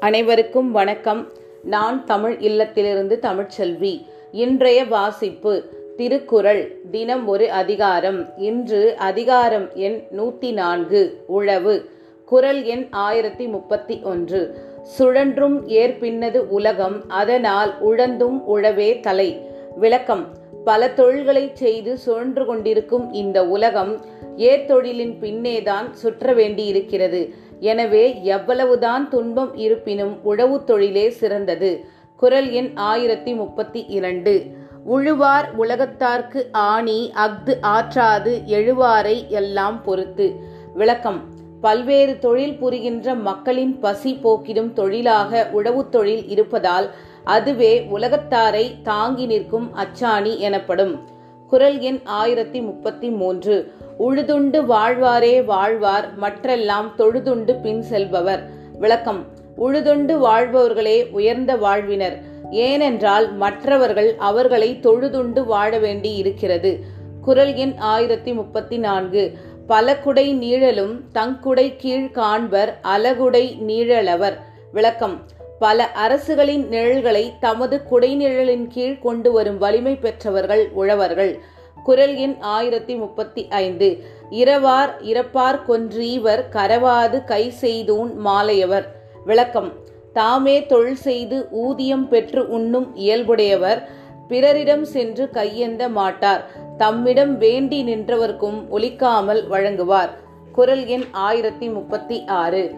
அனைவருக்கும் வணக்கம். நான் தமிழ் இல்லத்திலிருந்து தமிழ்ச்செல்வி. இன்றைய வாசிப்பு திருக்குறள் தினம் ஒரு அதிகாரம். இன்று அதிகாரம் எண் நூத்தி நான்கு உழவு. குரல் எண் ஆயிரத்தி முப்பத்தி ஒன்று. சுழன்றும் ஏற்பின்னது உலகம் அதனால் உழந்தும் உழவே தலை. விளக்கம் பல தொழில்களை செய்து சுழன்று கொண்டிருக்கும் இந்த உலகம் ஏற்தொழிலின் பின்னேதான் சுற்ற வேண்டியிருக்கிறது எனவே எவ்வளவுதான் துன்பம் இருப்பினும் உழவு தொழிலே சிறந்தது. குரல் எண் ஆயிரத்தி முப்பத்தி இரண்டு. உழுவார் உலகத்தார்க்கு ஆணி அஃது ஆற்றாது எழுவாரை எல்லாம் பொறுத்து. விளக்கம். பல்வேறு தொழில் புரிகின்ற மக்களின் பசி போக்கிடும் தொழிலாக உழவுத் தொழில் இருப்பதால் அதுவே உலகத்தாரை தாங்கி நிற்கும் அச்சாணி எனப்படும். குரல் எண் ஆயிரத்தி முப்பத்தி மூன்று. உழுதுண்டு வாழ்வாரே வாழ்வார் மற்றெல்லாம் தொழுதுண்டு பின் செல்பவர். விளக்கம். உழுதுண்டு வாழ்பவர்களே உயர்ந்த வாழ்வினர். ஏனென்றால் மற்றவர்கள் அவர்களை தொழுதுண்டு வாழ வேண்டி இருக்கிறது. குரல் எண் ஆயிரத்தி முப்பத்தி நான்கு. பல குடை நீழலும் தங்குடை கீழ் காண்பர் அலகுடை நீழலவர். விளக்கம். பல அரசுகளின் நிழல்களை தமது குடைநிழலின் கீழ் கொண்டு வரும் வலிமை பெற்றவர்கள் உழவர்கள். குரல் எண் ஆயிரத்தி முப்பத்தி ஐந்து. இரவார் இறப்பார் கொன்றீவர் கரவாது கை செய்தூன் மாலையவர். விளக்கம். தாமே தொழில் செய்து ஊதியம் பெற்று உண்ணும் இயல்புடையவர். பிறரிடம் சென்று கையெந்த மாட்டார். தம்மிடம் வேண்டி நின்றவர்க்கும் ஒலிக்காமல் வழங்குவார். குரல் எண் ஆயிரத்தி முப்பத்தி ஆறு.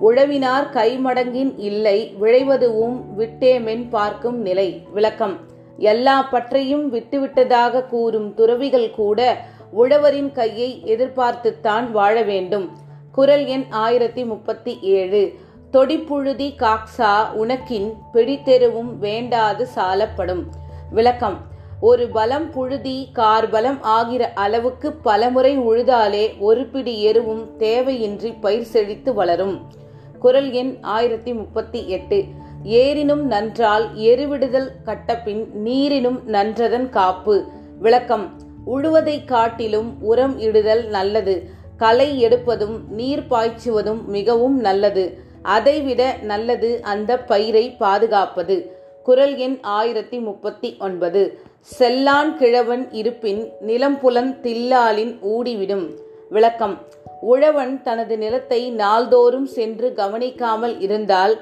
உழவினார் கைமடங்கின் இல்லை விழைவதுவும் விட்டேமென் பார்க்கும் நிலை. விளக்கம். எல்லா பற்றையும் விட்டுவிட்டதாக கூறும் துறவிகள் கூட உழவரின் கையை எதிர்பார்த்துத்தான் வாழ வேண்டும். குரல் எண் ஆயிரத்தி முப்பத்தி ஏழு. தொடிப்புழுதி காக்ஸா உனக்கின் பிடித்தெருவும் வேண்டாது சாலப்படும் விளக்கம். ஒரு பலம் புழுதி கார்பலம் ஆகிற அளவுக்கு பலமுறை உழுதாலே ஒரு பிடி எருவும் தேவையின்றி பயிர் செழித்து வளரும் குரல் எண் ஆயிரத்தி முப்பத்தி எட்டு. ஏரினும் நன்றால் எருவிடுதல் கட்டப்பின் நீரினும் நன்றதன் காப்பு. விளக்கம். உழுவதை காட்டிலும் உரம் இடுதல் நல்லது. களை எடுப்பதும் நீர் பாய்ச்சுவதும் மிகவும் நல்லது. அதைவிட நல்லது அந்த பயிரை பாதுகாப்பது. குரல் எண் ஆயிரத்தி முப்பத்தி ஒன்பது. செல்லான் கிழவன் இருப்பின் நிலம்புலன் தில்லாலின் ஊடிவிடும். விளக்கம். உழவன் தனது நிலத்தை நாள்தோறும் சென்று கவனிக்காமல் இருந்தால்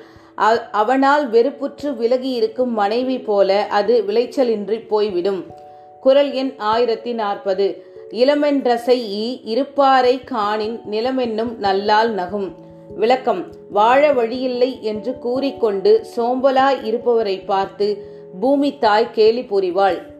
அவனால் வெறுப்புற்று விலகி இருக்கும் மனைவி போல அது விளைச்சலின்றி போய்விடும். குரல் எண் ஆயிரத்தி நாற்பது. இளமென்றசை இருப்பாரை காணின் நிலமென்னும் நல்லால் நகும். விளக்கம். வாழ வழியில்லை என்று கூறிக்கொண்டு சோம்பலாய் இருப்பவரை பார்த்து பூமி தாய் கேலி புரிவாள்.